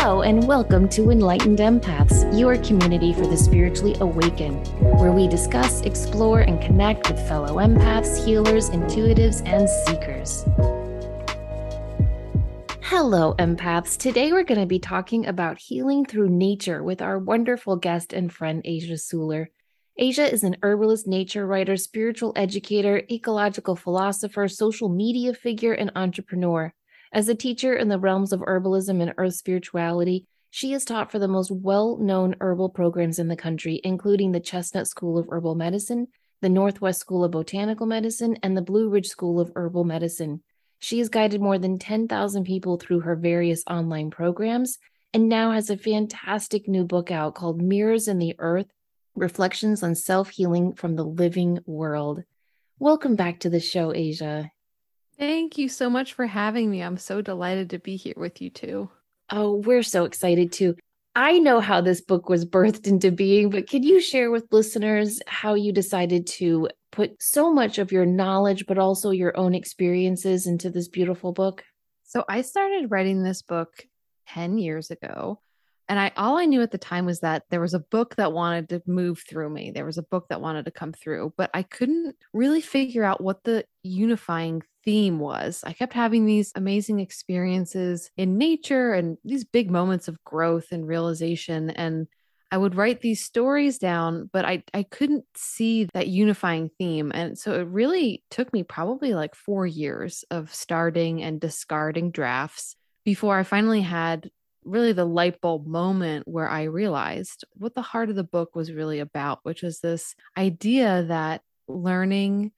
Hello, and welcome to Enlightened Empaths, your community for the spiritually awakened, where we discuss, explore, and connect with fellow empaths, healers, intuitives, and seekers. Hello, empaths. Today we're going to be talking about healing through nature with our wonderful guest and friend, Asia Suler. Asia is an herbalist, nature writer, spiritual educator, ecological philosopher, social media figure, and entrepreneur. As a teacher in the realms of herbalism and earth spirituality, she has taught for the most well known herbal programs in the country, including the Chestnut School of Herbal Medicine, the Northwest School of Botanical Medicine, and the Blue Ridge School of Herbal Medicine. She has guided more than 10,000 people through her various online programs and now has a fantastic new book out called Mirrors in the Earth Reflections on Self Healing from the Living World. Welcome back to the show, Asia. Thank you so much for having me. I'm so delighted to be here with you too. Oh, we're so excited too. I know how this book was birthed into being, but can you share with listeners how you decided to put so much of your knowledge, but also your own experiences into this beautiful book? So, I started writing this book 10 years ago and I all I knew at the time was that there was a book that wanted to move through me. There was a book that wanted to come through, but I couldn't really figure out what the unifying theme was. I kept having these amazing experiences in nature and these big moments of growth and realization and I would write these stories down, but I, I couldn't see that unifying theme. And so it really took me probably like four years of starting and discarding drafts before I finally had really the light bulb moment where I realized what the heart of the book was really about, which was this idea that learning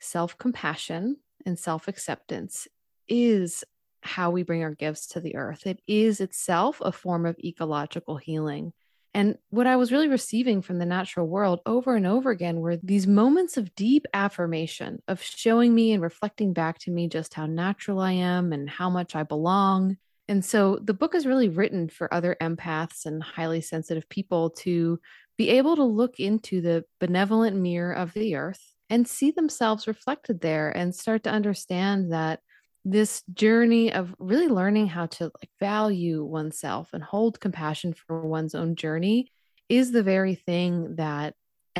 self compassion and self acceptance is how we bring our gifts to the earth. It is itself a form of ecological healing. And what I was really receiving from the natural world over and over again were these moments of deep affirmation, of showing me and reflecting back to me just how natural I am and how much I belong and so the book is really written for other empaths and highly sensitive people to be able to look into the benevolent mirror of the earth and see themselves reflected there and start to understand that this journey of really learning how to like value oneself and hold compassion for one's own journey is the very thing that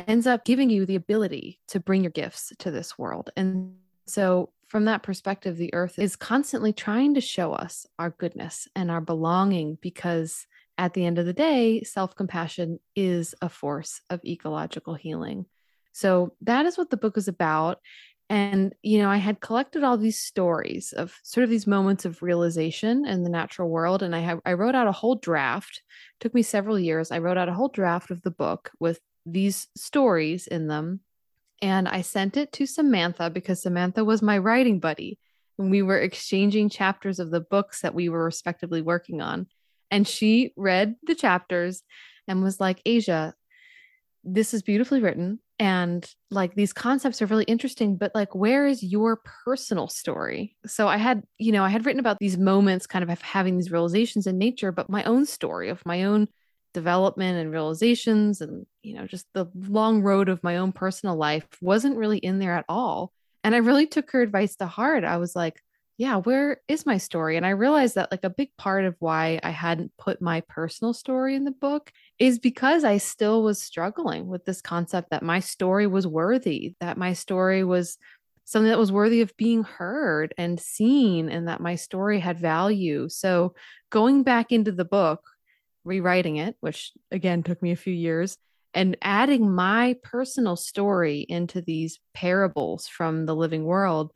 ends up giving you the ability to bring your gifts to this world. And so from that perspective, the earth is constantly trying to show us our goodness and our belonging because at the end of the day, self compassion is a force of ecological healing. So that is what the book is about. And, you know, I had collected all these stories of sort of these moments of realization in the natural world. And I have, I wrote out a whole draft. It took me several years. I wrote out a whole draft of the book with these stories in them and I sent it to Samantha because Samantha was my writing buddy. And we were exchanging chapters of the books that we were respectively working on. And she read the chapters and was like, Asia, this is beautifully written. And like these concepts are really interesting, but like, where is your personal story? So I had, you know, I had written about these moments kind of having these realizations in nature, but my own story of my own development and realizations and you know just the long road of my own personal life wasn't really in there at all. And i really took her advice to heart. I was like yeah where is my story? And i realized that like a big part of why i hadn't put my personal story in the book is because i still was struggling with this concept that my story was worthy that my story was something that was worthy of being heard and seen and that my story had value. So going back into the book rewriting it, which again took me a few years, and adding my personal story into these parables from the living world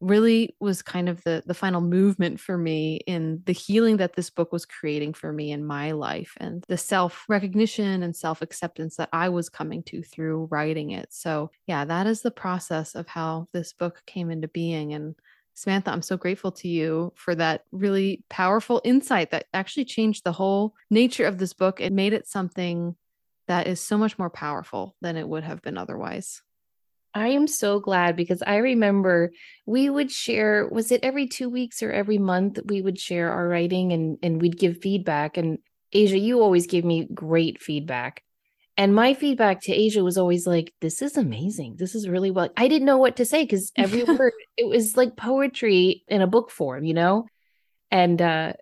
really was kind of the the final movement for me in the healing that this book was creating for me in my life and the self recognition and self acceptance that I was coming to through writing it. So, yeah, that is the process of how this book came into being and Samantha, I'm so grateful to you for that really powerful insight that actually changed the whole nature of this book and made it something that is so much more powerful than it would have been otherwise. I am so glad because I remember we would share was it every 2 weeks or every month we would share our writing and and we'd give feedback and Asia you always gave me great feedback. And my feedback to Asia was always like, this is amazing. This is really well. I didn't know what to say because every word, it was like poetry in a book form, you know? And uh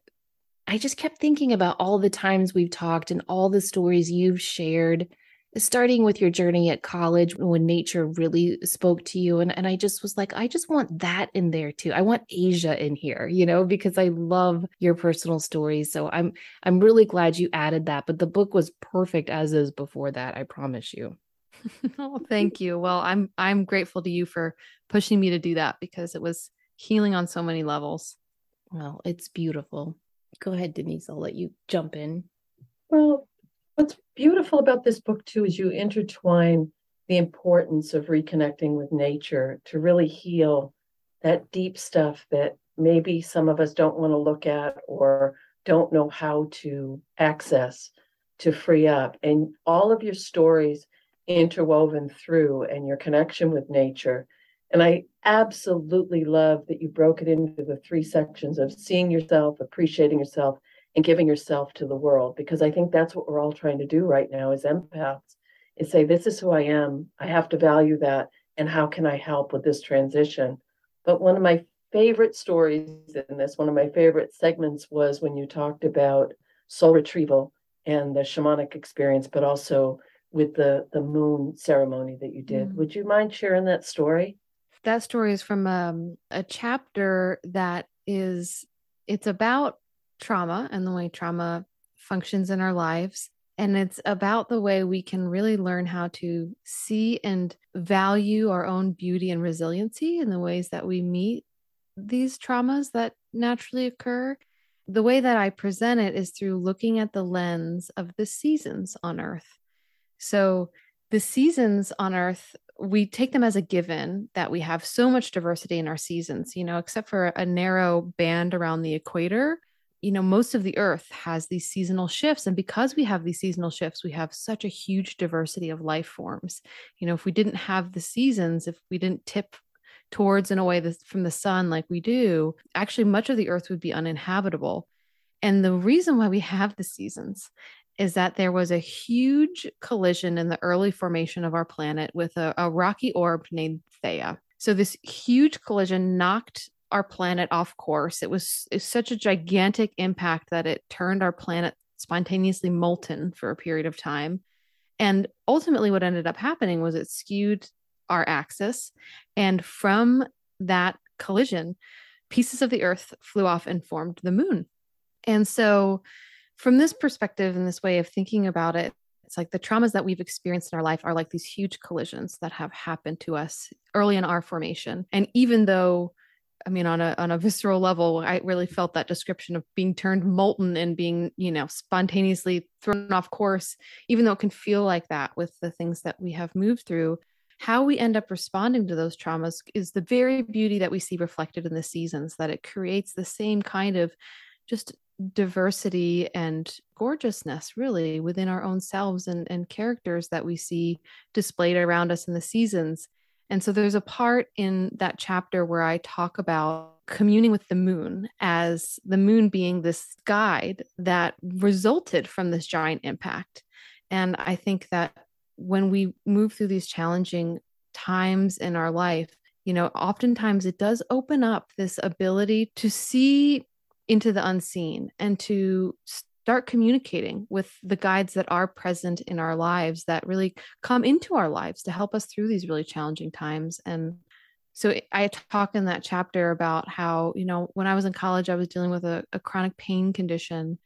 I just kept thinking about all the times we've talked and all the stories you've shared starting with your journey at college when nature really spoke to you and, and i just was like i just want that in there too. I want asia in here you know because i love your personal stories so i'm i'm really glad you added that but the book was perfect as is before that i promise you. Oh thank you. Well i'm i'm grateful to you for pushing me to do that because it was healing on so many levels. Well it's beautiful. Go ahead denise i'll let you jump in. Well What's beautiful about this book, too, is you intertwine the importance of reconnecting with nature to really heal that deep stuff that maybe some of us don't want to look at or don't know how to access to free up. And all of your stories interwoven through and your connection with nature. And I absolutely love that you broke it into the three sections of seeing yourself, appreciating yourself, and giving yourself to the world because i think that's what we're all trying to do right now as empaths is say this is who i am. I have to value that and how can i help with this transition? But one of my favorite stories in this one of my favorite segments was when you talked about soul retrieval and the shamanic experience but also with the the moon ceremony that you did. Mm. would you mind sharing that story? That story is from um, a chapter that is it's about trauma and the way trauma functions in our lives. And it's about the way we can really learn how to see and value our own beauty and resiliency in the ways that we meet these traumas that naturally occur. The way that I present it is through looking at the lens of the seasons on Earth. So, the seasons on Earth, we take them as a given that we have so much diversity in our seasons, you know, except for a narrow band around the equator you know most of the earth has these seasonal shifts and because we have these seasonal shifts we have such a huge diversity of life forms you know if we didn't have the seasons if we didn't tip towards in a way this, from the sun like we do actually much of the earth would be uninhabitable and the reason why we have the seasons is that there was a huge collision in the early formation of our planet with a, a rocky orb named Theia. So, this huge collision knocked our planet off course. It was, it was such a gigantic impact that it turned our planet spontaneously molten for a period of time. And ultimately, what ended up happening was it skewed our axis. And from that collision, pieces of the earth flew off and formed the moon. And so, from this perspective and this way of thinking about it, it's like the traumas that we've experienced in our life are like these huge collisions that have happened to us early in our formation. And even though I mean, on a on a visceral level, I really felt that description of being turned molten and being, you know, spontaneously thrown off course, even though it can feel like that with the things that we have moved through. How we end up responding to those traumas is the very beauty that we see reflected in the seasons, that it creates the same kind of just diversity and gorgeousness really within our own selves and, and characters that we see displayed around us in the seasons and so there's a part in that chapter where I talk about communing with the moon as the moon being this guide that resulted from this giant impact. And I think that when we move through these challenging times in our life, you know, oftentimes it does open up this ability to see into the unseen and to start communicating with the guides that are present in our lives that really come into our lives to help us through these really challenging times. And so i talk in that chapter about how you know when i was in college i was dealing with a, a chronic pain condition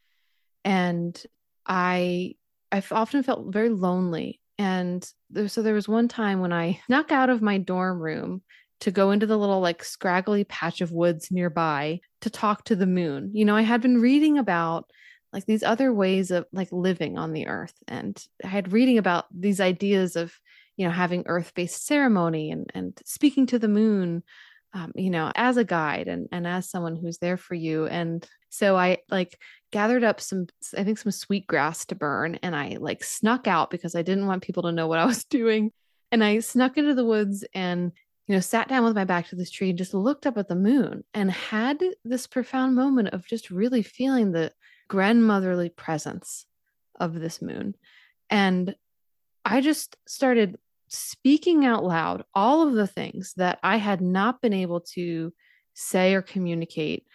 and i i've often felt very lonely. And there, so there was one time when i snuck out of my dorm room to go into the little like scraggly patch of woods nearby to talk to the moon. You know i had been reading about like these other ways of like living on the earth and i had reading about these ideas of you know having earth-based ceremony and and speaking to the moon um, you know as a guide and and as someone who's there for you. And so i like gathered up some i think some sweet grass to burn and i like snuck out because i didn't want people to know what i was doing. And i snuck into the woods and you know sat down with my back to this tree and just looked up at the moon and had this profound moment of just really feeling the grandmotherly presence of this moon. And I just started speaking out loud all of the things that I had not been able to say or communicate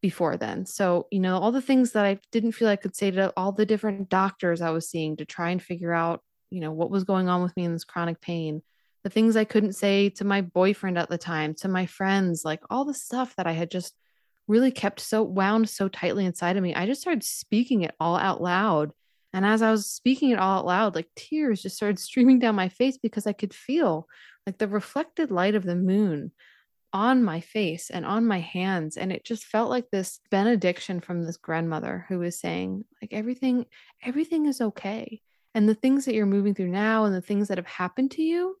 before then. So, you know, all the things that I didn't feel I could say to all the different doctors I was seeing to try and figure out, you know, what was going on with me in this chronic pain, the things I couldn't say to my boyfriend at the time, to my friends, like all the stuff that I had just really kept so wound so tightly inside of me. I just started speaking it all out loud. And as I was speaking it all out loud, like tears just started streaming down my face because I could feel like the reflected light of the moon on my face and on my hands and it just felt like this benediction from this grandmother who was saying like everything everything is okay and the things that you're moving through now and the things that have happened to you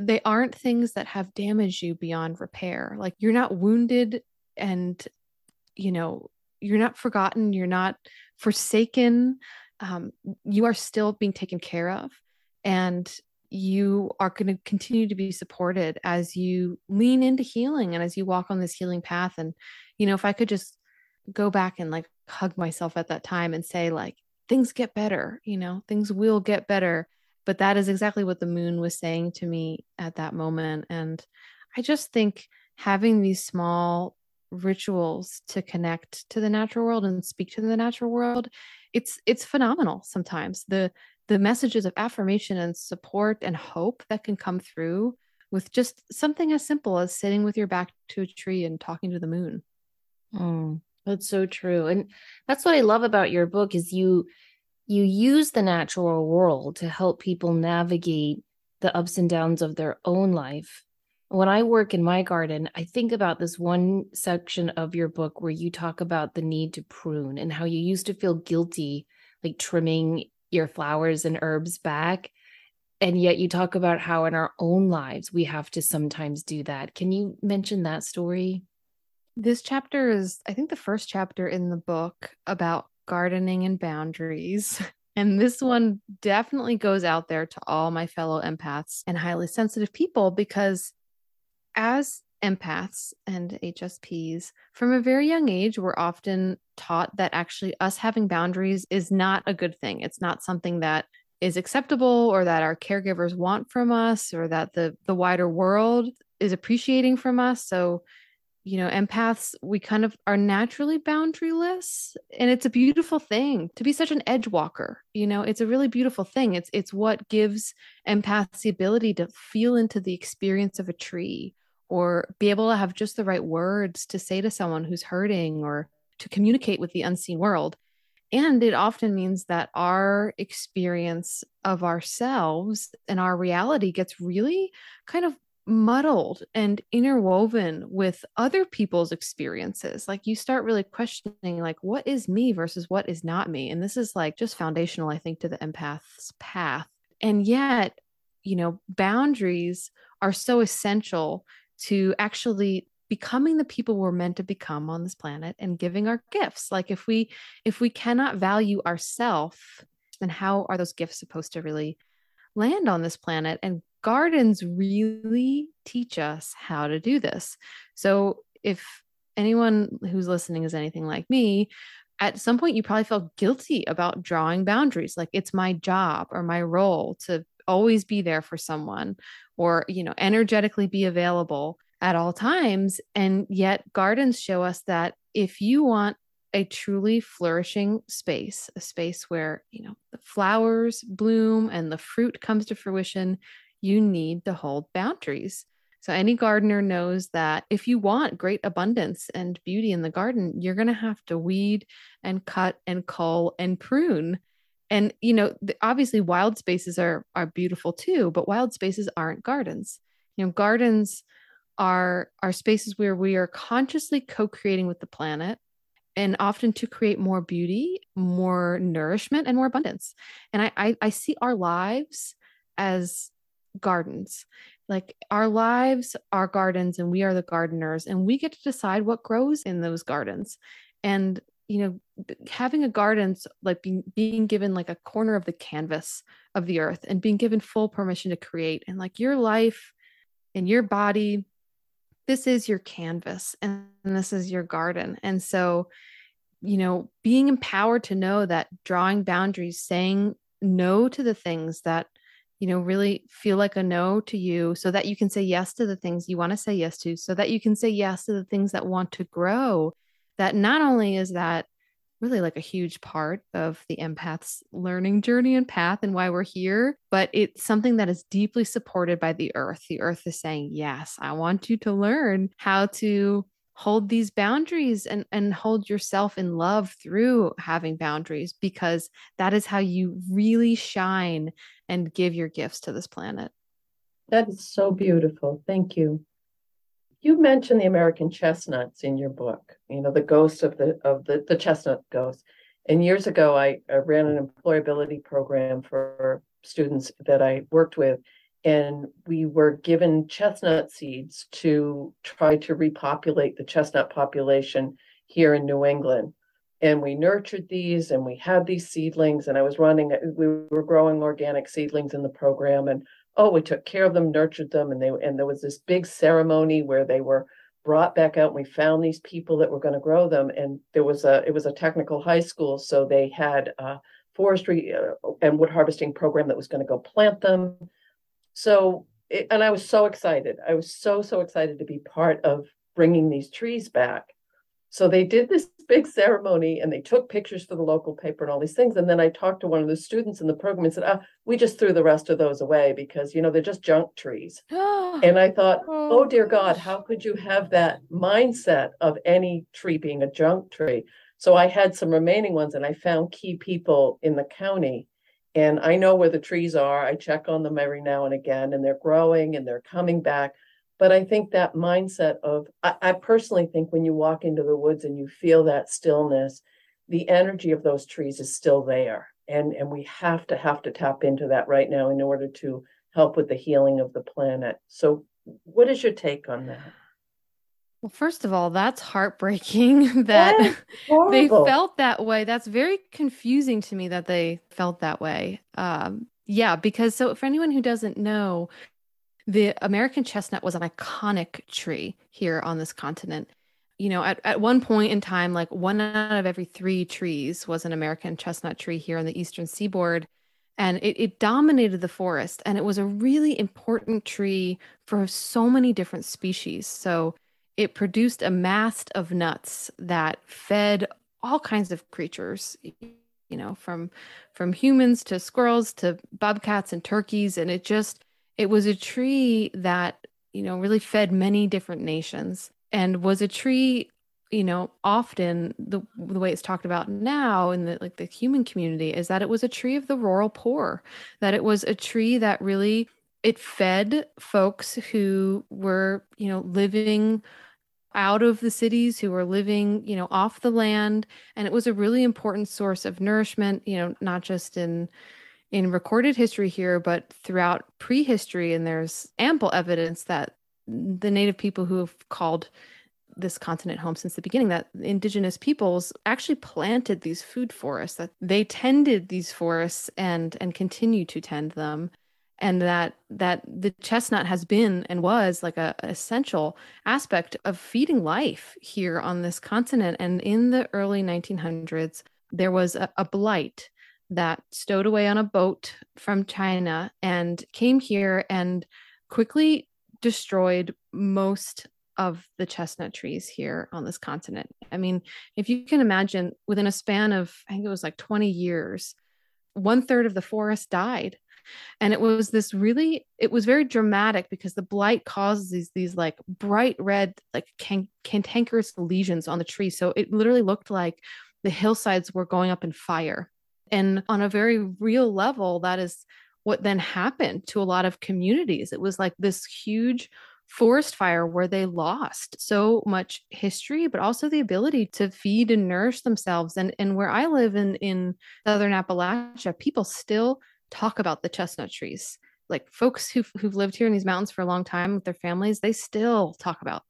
they aren't things that have damaged you beyond repair like you're not wounded and you know you're not forgotten you're not forsaken um, you are still being taken care of and you are going to continue to be supported as you lean into healing and as you walk on this healing path. And you know if i could just go back and like hug myself at that time and say like things get better you know things will get better. But that is exactly what the moon was saying to me at that moment. And i just think having these small rituals to connect to the natural world and speak to the natural world it's it's phenomenal sometimes the the messages of affirmation and support and hope that can come through with just something as simple as sitting with your back to a tree and talking to the moon. Mm, that's so true. And that's what I love about your book is you you use the natural world to help people navigate the ups and downs of their own life. When I work in my garden, I think about this one section of your book where you talk about the need to prune and how you used to feel guilty like trimming your flowers and herbs back. And yet you talk about how in our own lives we have to sometimes do that. Can you mention that story? This chapter is, I think, the first chapter in the book about gardening and boundaries. And this one definitely goes out there to all my fellow empaths and highly sensitive people because as empaths and HSPs, from a very young age, we're often taught that actually us having boundaries is not a good thing. It's not something that is acceptable or that our caregivers want from us or that the the wider world is appreciating from us. So, you know, empaths, we kind of are naturally boundaryless and it's a beautiful thing to be such an edge walker. You know, it's a really beautiful thing. It's it's what gives empaths the ability to feel into the experience of a tree or be able to have just the right words to say to someone who's hurting or to communicate with the unseen world. And it often means that our experience of ourselves and our reality gets really kind of muddled and interwoven with other people's experiences. Like you start really questioning like what is me versus what is not me? And this is like just foundational i think to the empath's path. And yet you know boundaries are so essential to actually becoming the people we're meant to become on this planet and giving our gifts. Like if we if we cannot value ourself then how are those gifts supposed to really land on this planet? And gardens really teach us how to do this. So if anyone who's listening is anything like me at some point you probably felt guilty about drawing boundaries. Like it's my job or my role to always be there for someone or you know energetically be available at all times and yet gardens show us that if you want a truly flourishing space a space where you know the flowers bloom and the fruit comes to fruition you need to hold boundaries. So any gardener knows that if you want great abundance and beauty in the garden you're going to have to weed and cut and cull and prune and you know obviously wild spaces are are beautiful too but wild spaces aren't gardens. You know gardens are are spaces where we are consciously co-creating with the planet and often to create more beauty more nourishment and more abundance. And i i, I see our lives as gardens. Like our lives are gardens and we are the gardeners and we get to decide what grows in those gardens. And you know having a garden's like being being given like a corner of the canvas of the earth and being given full permission to create and like your life and your body this is your canvas and this is your garden. And so you know being empowered to know that drawing boundaries saying no to the things that you know really feel like a no to you so that you can say yes to the things you want to say yes to so that you can say yes to the things that want to grow that not only is that really like a huge part of the empath's learning journey and path and why we're here, but it's something that is deeply supported by the earth. The earth is saying, Yes, I want you to learn how to hold these boundaries and and hold yourself in love through having boundaries because that is how you really shine and give your gifts to this planet. That is so beautiful. Thank you you mentioned the american chestnuts in your book you know the ghost of the of the, the chestnut ghost and years ago I, I ran an employability program for students that i worked with and we were given chestnut seeds to try to repopulate the chestnut population here in New England. And we nurtured these and we had these seedlings, and I was running, we were growing organic seedlings in the program. And oh, we took care of them, nurtured them, and they and there was this big ceremony where they were brought back out and we found these people that were going to grow them and there was a it was a technical high school so they had a forestry uh, and wood harvesting program that was going to go plant them so, it, and I was so excited. I was so, so excited to be part of bringing these trees back. So they did this big ceremony and they took pictures for the local paper and all these things. And then I talked to one of the students in the program and said, ah, we just threw the rest of those away because, you know, they're just junk trees. and I thought, oh, dear God, how could you have that mindset of any tree being a junk tree? So I had some remaining ones and I found key people in the county and I know where the trees are. I check on them every now and again, and they're growing and they're coming back. But I think that mindset of, I, I personally think when you walk into the woods and you feel that stillness, the energy of those trees is still there. And, and we have to have to tap into that right now in order to help with the healing of the planet. So, what is your take on that? Well, first of all, that's heartbreaking that they felt that way. That's very confusing to me that they felt that way. Um, yeah, because so for anyone who doesn't know, the American chestnut was an iconic tree here on this continent. You know, at, at one point in time, like one out of every three trees was an American chestnut tree here on the eastern seaboard. And it, it dominated the forest. And it was a really important tree for so many different species. So, it produced a mast of nuts that fed all kinds of creatures you know from from humans to squirrels to bobcats and turkeys and it just it was a tree that you know really fed many different nations and was a tree you know often the the way it's talked about now in the like the human community is that it was a tree of the rural poor that it was a tree that really it fed folks who were you know living out of the cities who were living you know off the land. And it was a really important source of nourishment you know not just in in recorded history here but throughout prehistory and there's ample evidence that the native people who have called this continent home since the beginning that indigenous peoples actually planted these food forests that they tended these forests and and continue to tend them and that that the chestnut has been and was like a, essential aspect of feeding life here on this continent. And in the early 1900s there was a, a blight that stowed away on a boat from china and came here and quickly destroyed most of the chestnut trees here on this continent. I mean, if you can imagine, within a span of, I think it was like 20 years, one third of the forest died. And it was this really it was very dramatic because the blight causes these these like bright red like can- cantankerous lesions on the tree so it literally looked like the hillsides were going up in fire and on a very real level that is what then happened to a lot of communities it was like this huge forest fire where they lost so much history but also the ability to feed and nourish themselves and and where i live in in southern appalachia people still talk about the chestnut trees. Like folks who've, who've lived here in these mountains for a long time with their families, they still talk about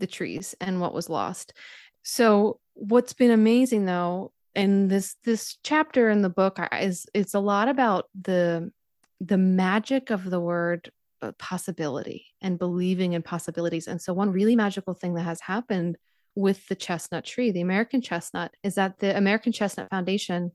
the trees and what was lost. So what's been amazing though, and this this chapter in the book is it's a lot about the the magic of the word uh, possibility and believing in possibilities. And so one really magical thing that has happened with the chestnut tree, the American chestnut, is that the American Chestnut Foundation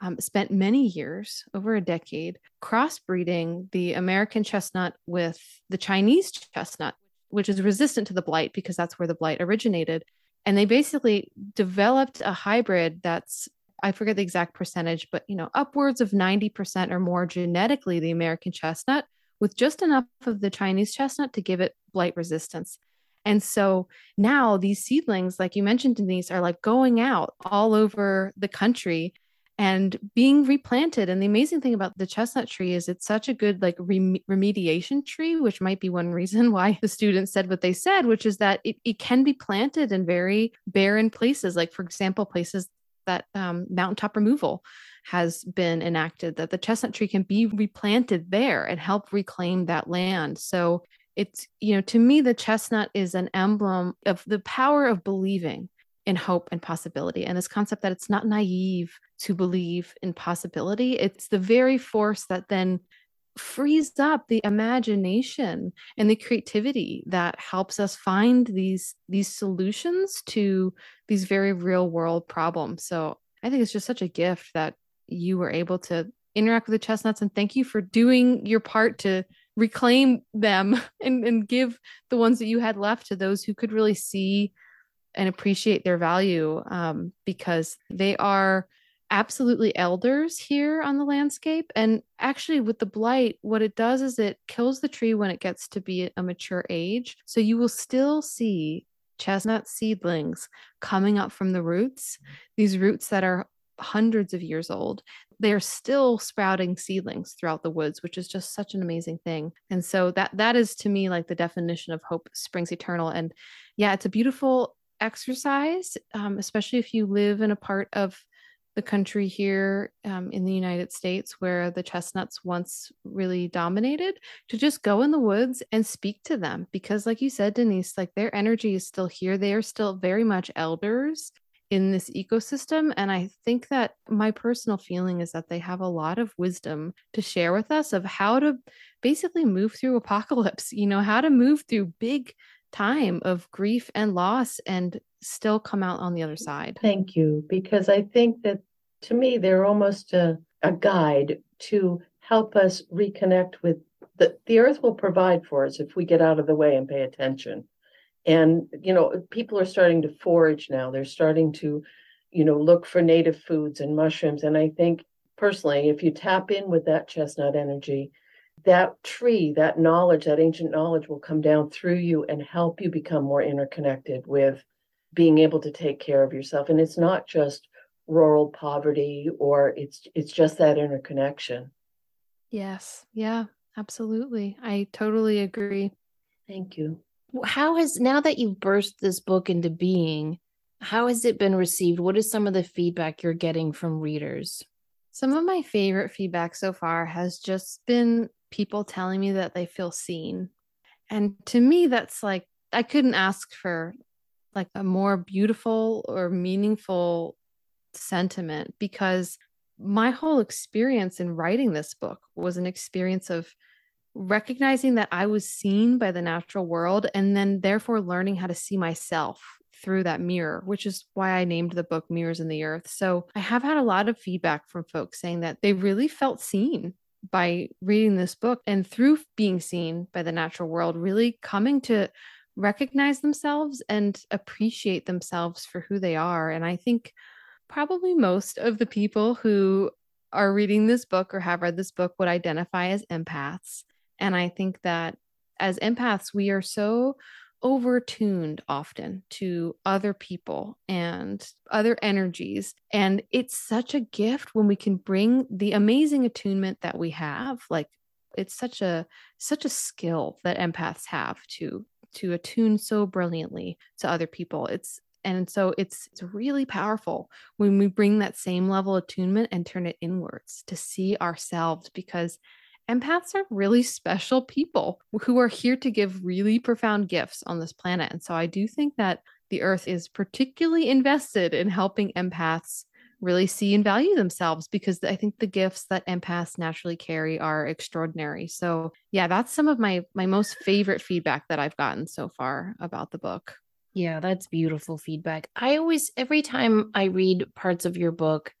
um, spent many years, over a decade, crossbreeding the American chestnut with the Chinese chestnut, which is resistant to the blight because that's where the blight originated. And they basically developed a hybrid that's I forget the exact percentage, but you know, upwards of 90% or more genetically the American chestnut with just enough of the Chinese chestnut to give it blight resistance. And so now these seedlings, like you mentioned, Denise, are like going out all over the country and being replanted. And the amazing thing about the chestnut tree is it's such a good like rem- remediation tree, which might be one reason why the students said what they said, which is that it, it can be planted in very barren places, like for example, places that um, mountaintop removal has been enacted, that the chestnut tree can be replanted there and help reclaim that land. So it's, you know, to me, the chestnut is an emblem of the power of believing in hope and possibility and this concept that it's not naive to believe in possibility. It's the very force that then frees up the imagination and the creativity that helps us find these these solutions to these very real world problems so i think it's just such a gift that you were able to interact with the chestnuts and thank you for doing your part to reclaim them and, and give the ones that you had left to those who could really see and appreciate their value um, because they are absolutely elders here on the landscape. And actually, with the blight, what it does is it kills the tree when it gets to be a mature age. So you will still see chestnut seedlings coming up from the roots, these roots that are hundreds of years old. They're still sprouting seedlings throughout the woods, which is just such an amazing thing. And so that that is to me like the definition of hope springs eternal. And yeah, it's a beautiful exercise, um, especially if you live in a part of the country here um, in the United States where the chestnuts once really dominated to just go in the woods and speak to them because like you said Denise like their energy is still here. They are still very much elders in this ecosystem and I think that my personal feeling is that they have a lot of wisdom to share with us of how to basically move through apocalypse you know how to move through big time of grief and loss and still come out on the other side. Thank you. Because I think that to me, they're almost a, a guide to help us reconnect with the, the earth will provide for us if we get out of the way and pay attention. And, you know, people are starting to forage now. They're starting to, you know, look for native foods and mushrooms. And I think personally, if you tap in with that chestnut energy, that tree, that knowledge, that ancient knowledge will come down through you and help you become more interconnected with being able to take care of yourself. And it's not just rural poverty or it's it's just that interconnection. Yes. Yeah, absolutely. I totally agree. Thank you. How has now that you've burst this book into being, how has it been received? What is some of the feedback you're getting from readers? Some of my favorite feedback so far has just been people telling me that they feel seen. And to me, that's like, I couldn't ask for like a more beautiful or meaningful sentiment because my whole experience in writing this book was an experience of recognizing that I was seen by the natural world and then therefore learning how to see myself through that mirror, which is why I named the book Mirrors in the Earth. So I have had a lot of feedback from folks saying that they really felt seen by reading this book and through being seen by the natural world, really coming to recognize themselves and appreciate themselves for who they are. And I think probably most of the people who are reading this book or have read this book would identify as empaths. And I think that as empaths, we are so overtuned often to other people and other energies. And it's such a gift when we can bring the amazing attunement that we have. Like it's such a such a skill that empaths have to to attune so brilliantly to other people. It's and so it's it's really powerful when we bring that same level of attunement and turn it inwards to see ourselves because empaths are really special people who are here to give really profound gifts on this planet. And so I do think that the earth is particularly invested in helping empaths really see and value themselves because I think the gifts that empaths naturally carry are extraordinary. So, yeah, that's some of my my most favorite feedback that I've gotten so far about the book. Yeah, that's beautiful feedback. I always every time I read parts of your book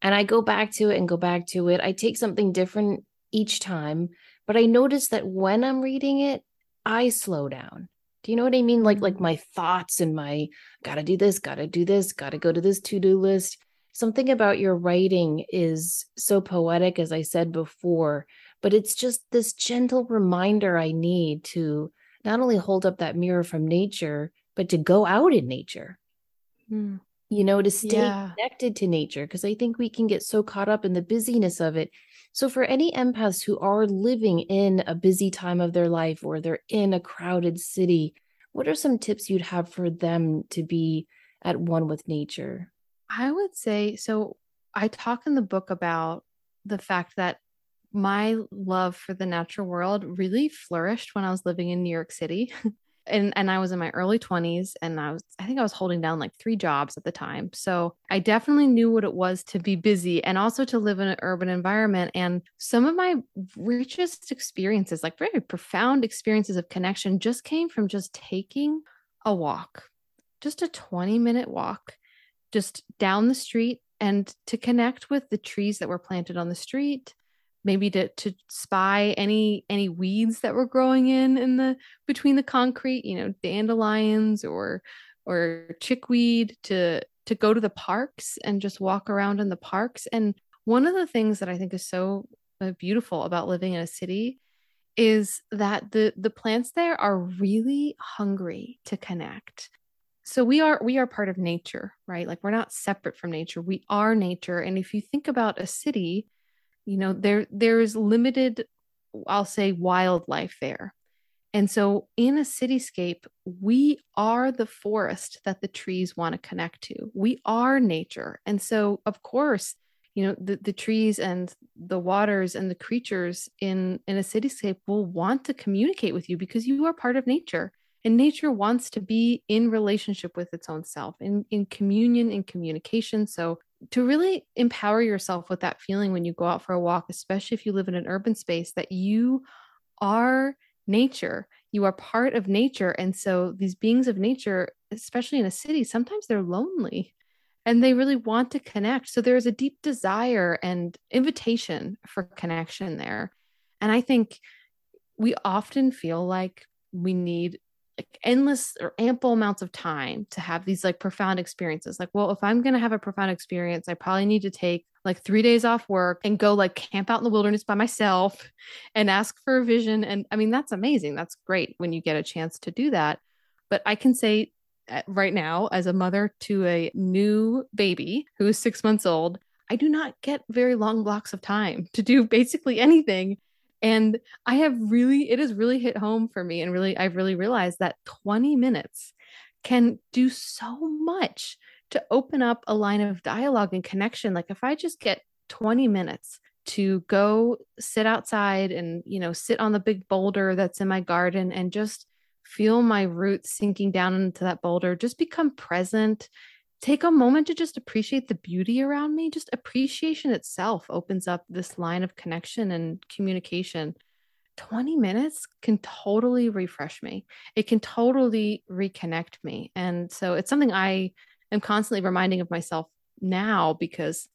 and I go back to it and go back to it, I take something different each time, but I notice that when I'm reading it, I slow down. Do you know what I mean? Like like mm. my thoughts and my gotta do this, gotta do this, gotta go to this to-do list. Something about your writing is so poetic, as I said before, but it's just this gentle reminder I need to not only hold up that mirror from nature, but to go out in nature. Mm. You know, to stay yeah. connected to nature, because I think we can get so caught up in the busyness of it. So, for any empaths who are living in a busy time of their life or they're in a crowded city, what are some tips you'd have for them to be at one with nature? I would say so. I talk in the book about the fact that my love for the natural world really flourished when I was living in New York City. and and I was in my early 20s and I was I think I was holding down like three jobs at the time. So I definitely knew what it was to be busy and also to live in an urban environment and some of my richest experiences like very profound experiences of connection just came from just taking a walk. Just a 20 minute walk just down the street and to connect with the trees that were planted on the street maybe to to spy any any weeds that were growing in in the between the concrete you know dandelions or or chickweed to to go to the parks and just walk around in the parks. And one of the things that i think is so uh, beautiful about living in a city is that the the plants there are really hungry to connect. So we are we are part of nature right? Like we're not separate from nature. We are nature. And if you think about a city you know there there is limited i'll say wildlife there. And so in a cityscape we are the forest that the trees want to connect to. We are nature. And so of course you know the, the trees and the waters and the creatures in in a cityscape will want to communicate with you because you are part of nature. And nature wants to be in relationship with its own self, in, in communion, in communication. So, to really empower yourself with that feeling when you go out for a walk, especially if you live in an urban space, that you are nature, you are part of nature. And so, these beings of nature, especially in a city, sometimes they're lonely and they really want to connect. So, there's a deep desire and invitation for connection there. And I think we often feel like we need like endless or ample amounts of time to have these like profound experiences. Like, well, if I'm going to have a profound experience, I probably need to take like three days off work and go like camp out in the wilderness by myself and ask for a vision. And I mean, that's amazing. That's great when you get a chance to do that. But I can say uh, right now, as a mother to a new baby who is six months old, I do not get very long blocks of time to do basically anything and I have really, it has really hit home for me. And really, I've really realized that 20 minutes can do so much to open up a line of dialogue and connection. Like if I just get 20 minutes to go sit outside and, you know, sit on the big boulder that's in my garden and just feel my roots sinking down into that boulder, just become present take a moment to just appreciate the beauty around me. Just appreciation itself opens up this line of connection and communication. 20 minutes can totally refresh me. It can totally reconnect me. And so it's something I am constantly reminding of myself now because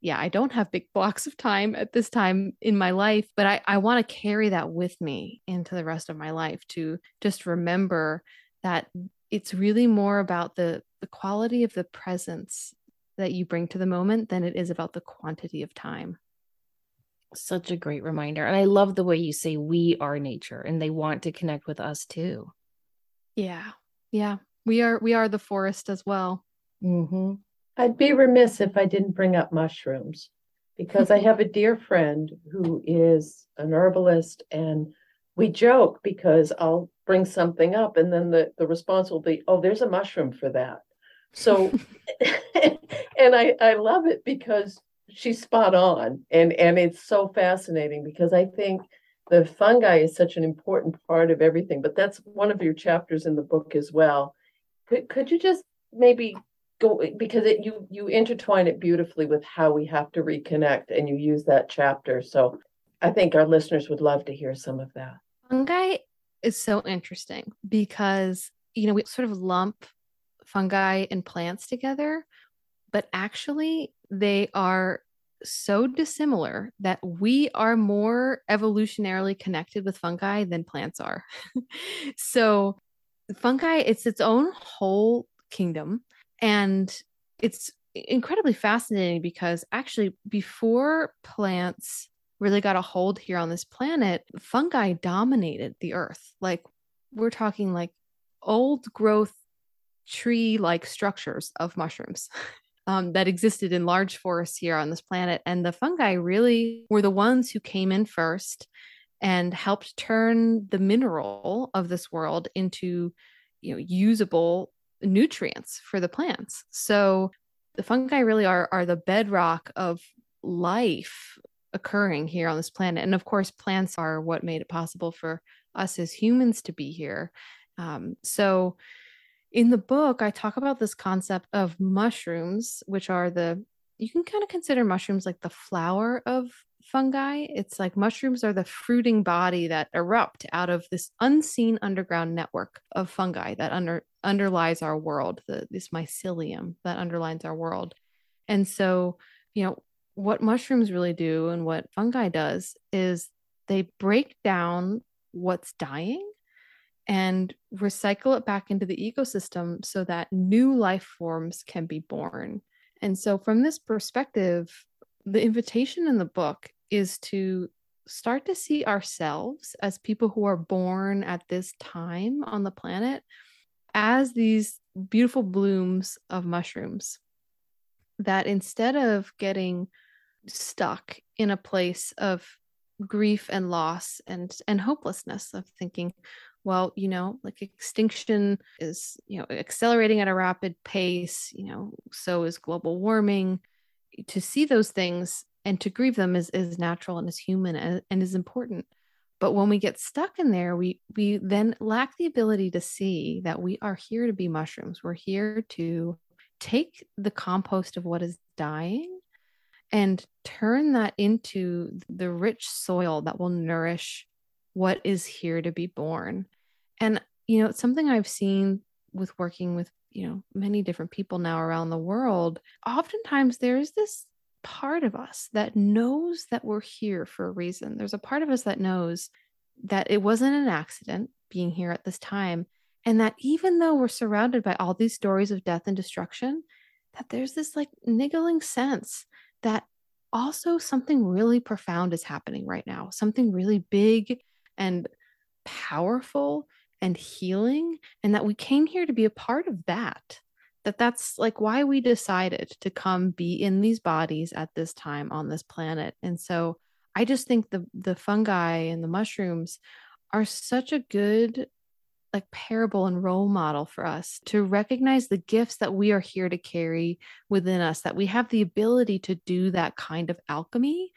yeah, I don't have big blocks of time at this time in my life, but I, I want to carry that with me into the rest of my life to just remember that it's really more about the the quality of the presence that you bring to the moment than it is about the quantity of time. Such a great reminder. And I love the way you say we are nature and they want to connect with us too. Yeah. Yeah. We are we are the forest as well. Mm-hmm. I'd be remiss if I didn't bring up mushrooms because I have a dear friend who is an herbalist and we joke because I'll bring something up and then the, the response will be, oh, there's a mushroom for that. So, and I, I love it because she's spot on. And, and it's so fascinating because I think the fungi is such an important part of everything, but that's one of your chapters in the book as well. Could, could you just maybe go because it you you intertwine it beautifully with how we have to reconnect and you use that chapter so i think our listeners would love to hear some of that fungi is so interesting because you know we sort of lump fungi and plants together, but actually they are so dissimilar that we are more evolutionarily connected with fungi than plants are. so fungi, it's its own whole kingdom. And it's incredibly fascinating because actually, before plants really got a hold here on this planet, fungi dominated the earth. Like, we're talking like old growth tree like structures of mushrooms. Um, that existed in large forests here on this planet. And the fungi really were the ones who came in first and helped turn the mineral of this world into you know usable nutrients for the plants so the fungi really are are the bedrock of life occurring here on this planet and of course plants are what made it possible for us as humans to be here um, so in the book i talk about this concept of mushrooms which are the you can kind of consider mushrooms like the flower of fungi. It's like mushrooms are the fruiting body that erupt out of this unseen underground network of fungi that under underlies our world, the, this mycelium that underlines our world. And so, you know, what mushrooms really do and what fungi does is they break down what's dying and recycle it back into the ecosystem so that new life forms can be born. And so, from this perspective, the invitation in the book is to start to see ourselves as people who are born at this time on the planet as these beautiful blooms of mushrooms. That instead of getting stuck in a place of grief and loss and and hopelessness of thinking well you know like extinction is you know accelerating at a rapid pace you know so is global warming. To see those things and to grieve them is is natural and is human and, and is important. But when we get stuck in there we we then lack the ability to see that we are here to be mushrooms. We're here to take the compost of what is dying and turn that into the rich soil that will nourish what is here to be born and you know it's something i've seen with working with you know many different people now around the world oftentimes there's this part of us that knows that we're here for a reason. There's a part of us that knows that it wasn't an accident being here at this time. And that even though we're surrounded by all these stories of death and destruction, that there's this like niggling sense that also something really profound is happening right now, something really big and powerful and healing, and that we came here to be a part of that. That that's like why we decided to come be in these bodies at this time on this planet. And so i just think the the fungi and the mushrooms are such a good like parable and role model for us to recognize the gifts that we are here to carry within us that we have the ability to do that kind of alchemy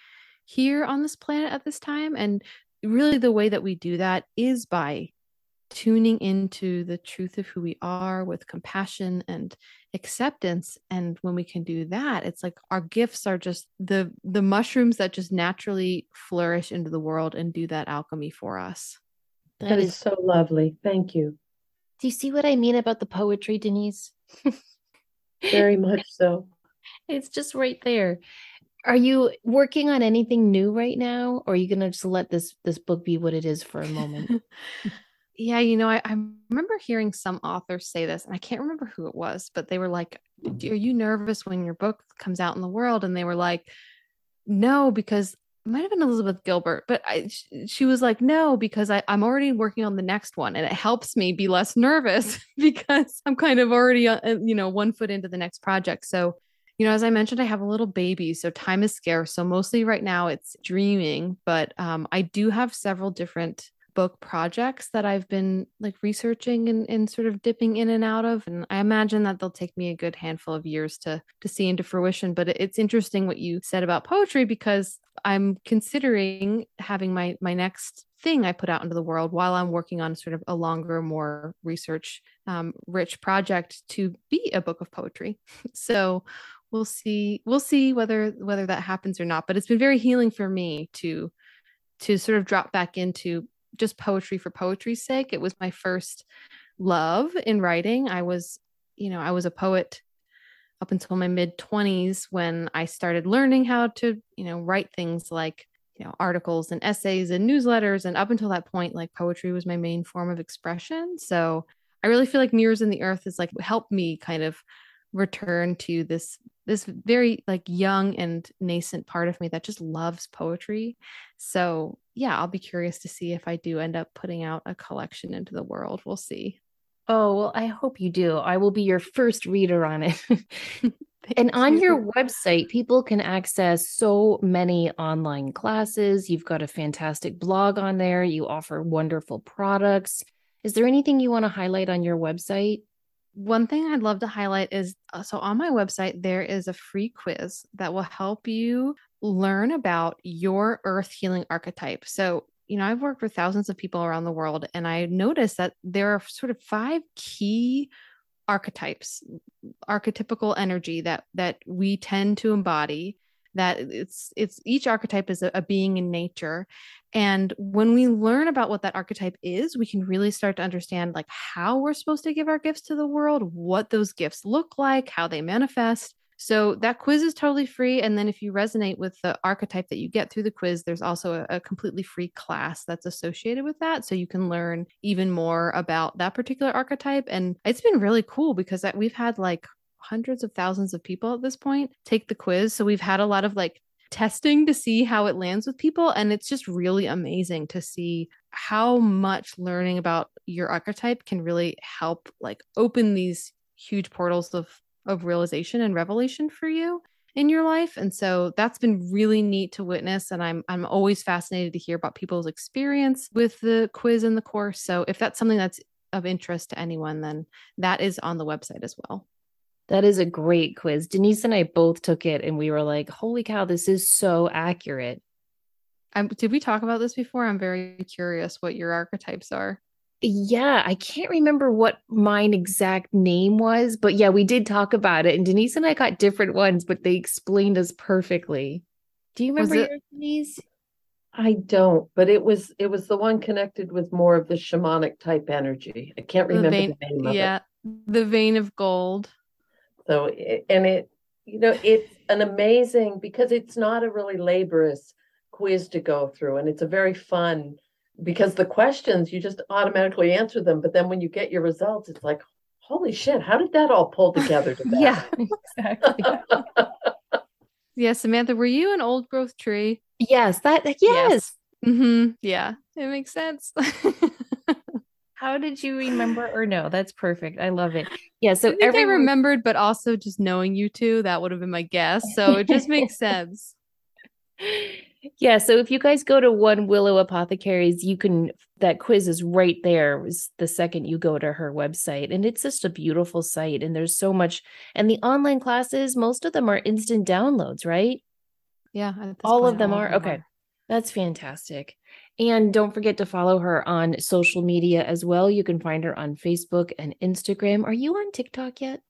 here on this planet at this time. And really the way that we do that is by tuning into the truth of who we are with compassion and acceptance. And when we can do that it's like our gifts are just the the mushrooms that just naturally flourish into the world and do that alchemy for us that, that is, is so lovely. Thank you. Do you see what i mean about the poetry denise? Very much so. It's just right there. Are you working on anything new right now or are you going to just let this this book be what it is for a moment? Yeah, you know, I, I remember hearing some authors say this, and I can't remember who it was, but they were like, Are you nervous when your book comes out in the world? And they were like, No, because it might have been Elizabeth Gilbert, but I, she was like, No, because I, I'm already working on the next one, and it helps me be less nervous because I'm kind of already, uh, uh, you know, one foot into the next project. So, you know, as I mentioned, I have a little baby, so time is scarce. So mostly right now it's dreaming, but um, I do have several different book projects that I've been like researching and, and sort of dipping in and out of. And I imagine that they'll take me a good handful of years to to see into fruition. But it's interesting what you said about poetry because I'm considering having my my next thing I put out into the world while I'm working on sort of a longer, more research um, rich project to be a book of poetry. so we'll see we'll see whether whether that happens or not. But it's been very healing for me to to sort of drop back into just poetry for poetry's sake. It was my first love in writing. I was, you know, I was a poet up until my mid 20s when I started learning how to, you know, write things like, you know, articles and essays and newsletters. And up until that point, like poetry was my main form of expression. So I really feel like Mirrors in the Earth is like helped me kind of return to this this very like young and nascent part of me that just loves poetry. So, yeah, I'll be curious to see if I do end up putting out a collection into the world. We'll see. Oh, well, I hope you do. I will be your first reader on it. and on your website, people can access so many online classes. You've got a fantastic blog on there. You offer wonderful products. Is there anything you want to highlight on your website? one thing I'd love to highlight is uh, so on my website, there is a free quiz that will help you learn about your earth healing archetype. So, you know, I've worked with thousands of people around the world, and I noticed that there are sort of five key archetypes, archetypical energy that that we tend to embody that it's it's each archetype is a, a, being in nature and when we learn about what that archetype is we can really start to understand like how we're supposed to give our gifts to the world what those gifts look like how they manifest so that quiz is totally free and then if you resonate with the archetype that you get through the quiz there's also a, a completely free class that's associated with that so you can learn even more about that particular archetype and it's been really cool because that we've had like hundreds of thousands of people at this point take the quiz. So we've had a lot of like testing to see how it lands with people. And it's just really amazing to see how much learning about your archetype can really help like open these huge portals of of realization and revelation for you in your life and so that's been really neat to witness and i'm i'm always fascinated to hear about people's experience with the quiz and the course so if that's something that's of interest to anyone then that is on the website as well that is a great quiz. Denise and I both took it and we were like, holy cow, this is so accurate. Um, did we talk about this before? I'm very curious what your archetypes are. Yeah, I can't remember what mine exact name was, but yeah, we did talk about it. And Denise and I got different ones, but they explained us perfectly. Do you remember it, yours, Denise? I don't, but it was it was the one connected with more of the shamanic type energy. I can't remember the, vein, the name of yeah, it. Yeah, the vein of gold. So, and it, you know, it's an amazing because it's not a really laborious quiz to go through, and it's a very fun because the questions you just automatically answer them, but then when you get your results, it's like, holy shit, how did that all pull together? To yeah, exactly. yeah, Samantha, were you an old growth tree? Yes, that yes. yes. Mm-hmm. Yeah, it makes sense. How did you remember or no? That's perfect. I love it. Yeah. So I think everyone... I remembered, but also just knowing you two, that would have been my guess. So it just makes sense. Yeah. So if you guys go to One Willow Apothecaries, you can, that quiz is right there was the second you go to her website. And it's just a beautiful site. And there's so much. And the online classes, most of them are instant downloads, right? Yeah. All point, of them all are. Them okay. Are. That's fantastic. And don't forget to follow her on social media as well. You can find her on Facebook and Instagram. Are you on TikTok yet?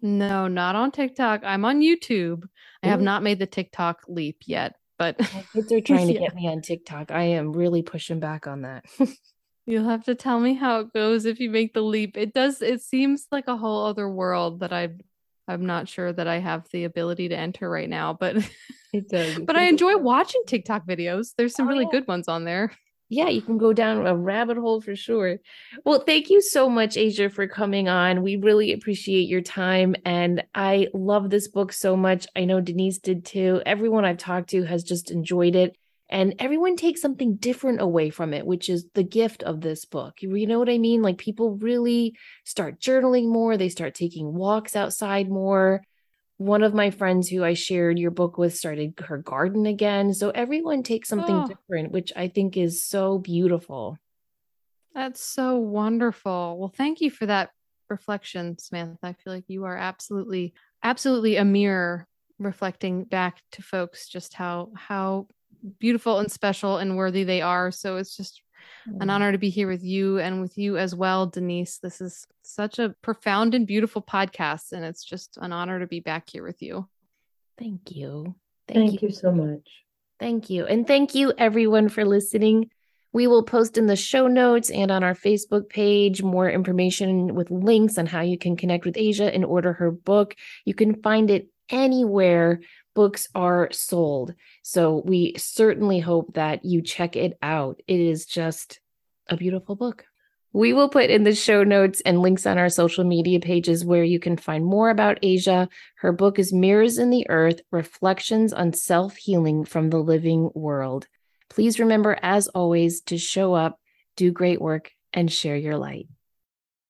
No, not on TikTok. I'm on YouTube. Ooh. I have not made the TikTok leap yet, but my kids are trying to yeah. get me on TikTok. I am really pushing back on that. You'll have to tell me how it goes if you make the leap. It does it seems like a whole other world that I I'm not sure that I have the ability to enter right now, but it does. but I enjoy watching TikTok videos. There's some oh, really yeah. good ones on there. Yeah, you can go down a rabbit hole for sure. Well, thank you so much, Asia, for coming on. We really appreciate your time. And I love this book so much. I know Denise did too. Everyone I've talked to has just enjoyed it and everyone takes something different away from it which is the gift of this book you know what i mean like people really start journaling more they start taking walks outside more one of my friends who i shared your book with started her garden again. So everyone takes something oh, different which i think is so beautiful. That's so wonderful. Well thank you for that reflection samantha. I feel like you are absolutely absolutely a mirror reflecting back to folks just how how beautiful and special and worthy they are. So it's just an mm-hmm. honor to be here with you and with you as well, Denise. This is such a profound and beautiful podcast, and it's just an honor to be back here with you. Thank you. Thank, thank you. you so much. Thank you. And thank you, everyone, for listening. We will post in the show notes and on our Facebook page more information with links on how you can connect with Asia and order her book. You can find it anywhere books are sold. So we certainly hope that you check it out. It is just a beautiful book. We will put in the show notes and links on our social media pages where you can find more about Asia. Her book is Mirrors in the Earth Reflections on Self Healing from the Living World. Please remember, as always, to show up, do great work, and share your light.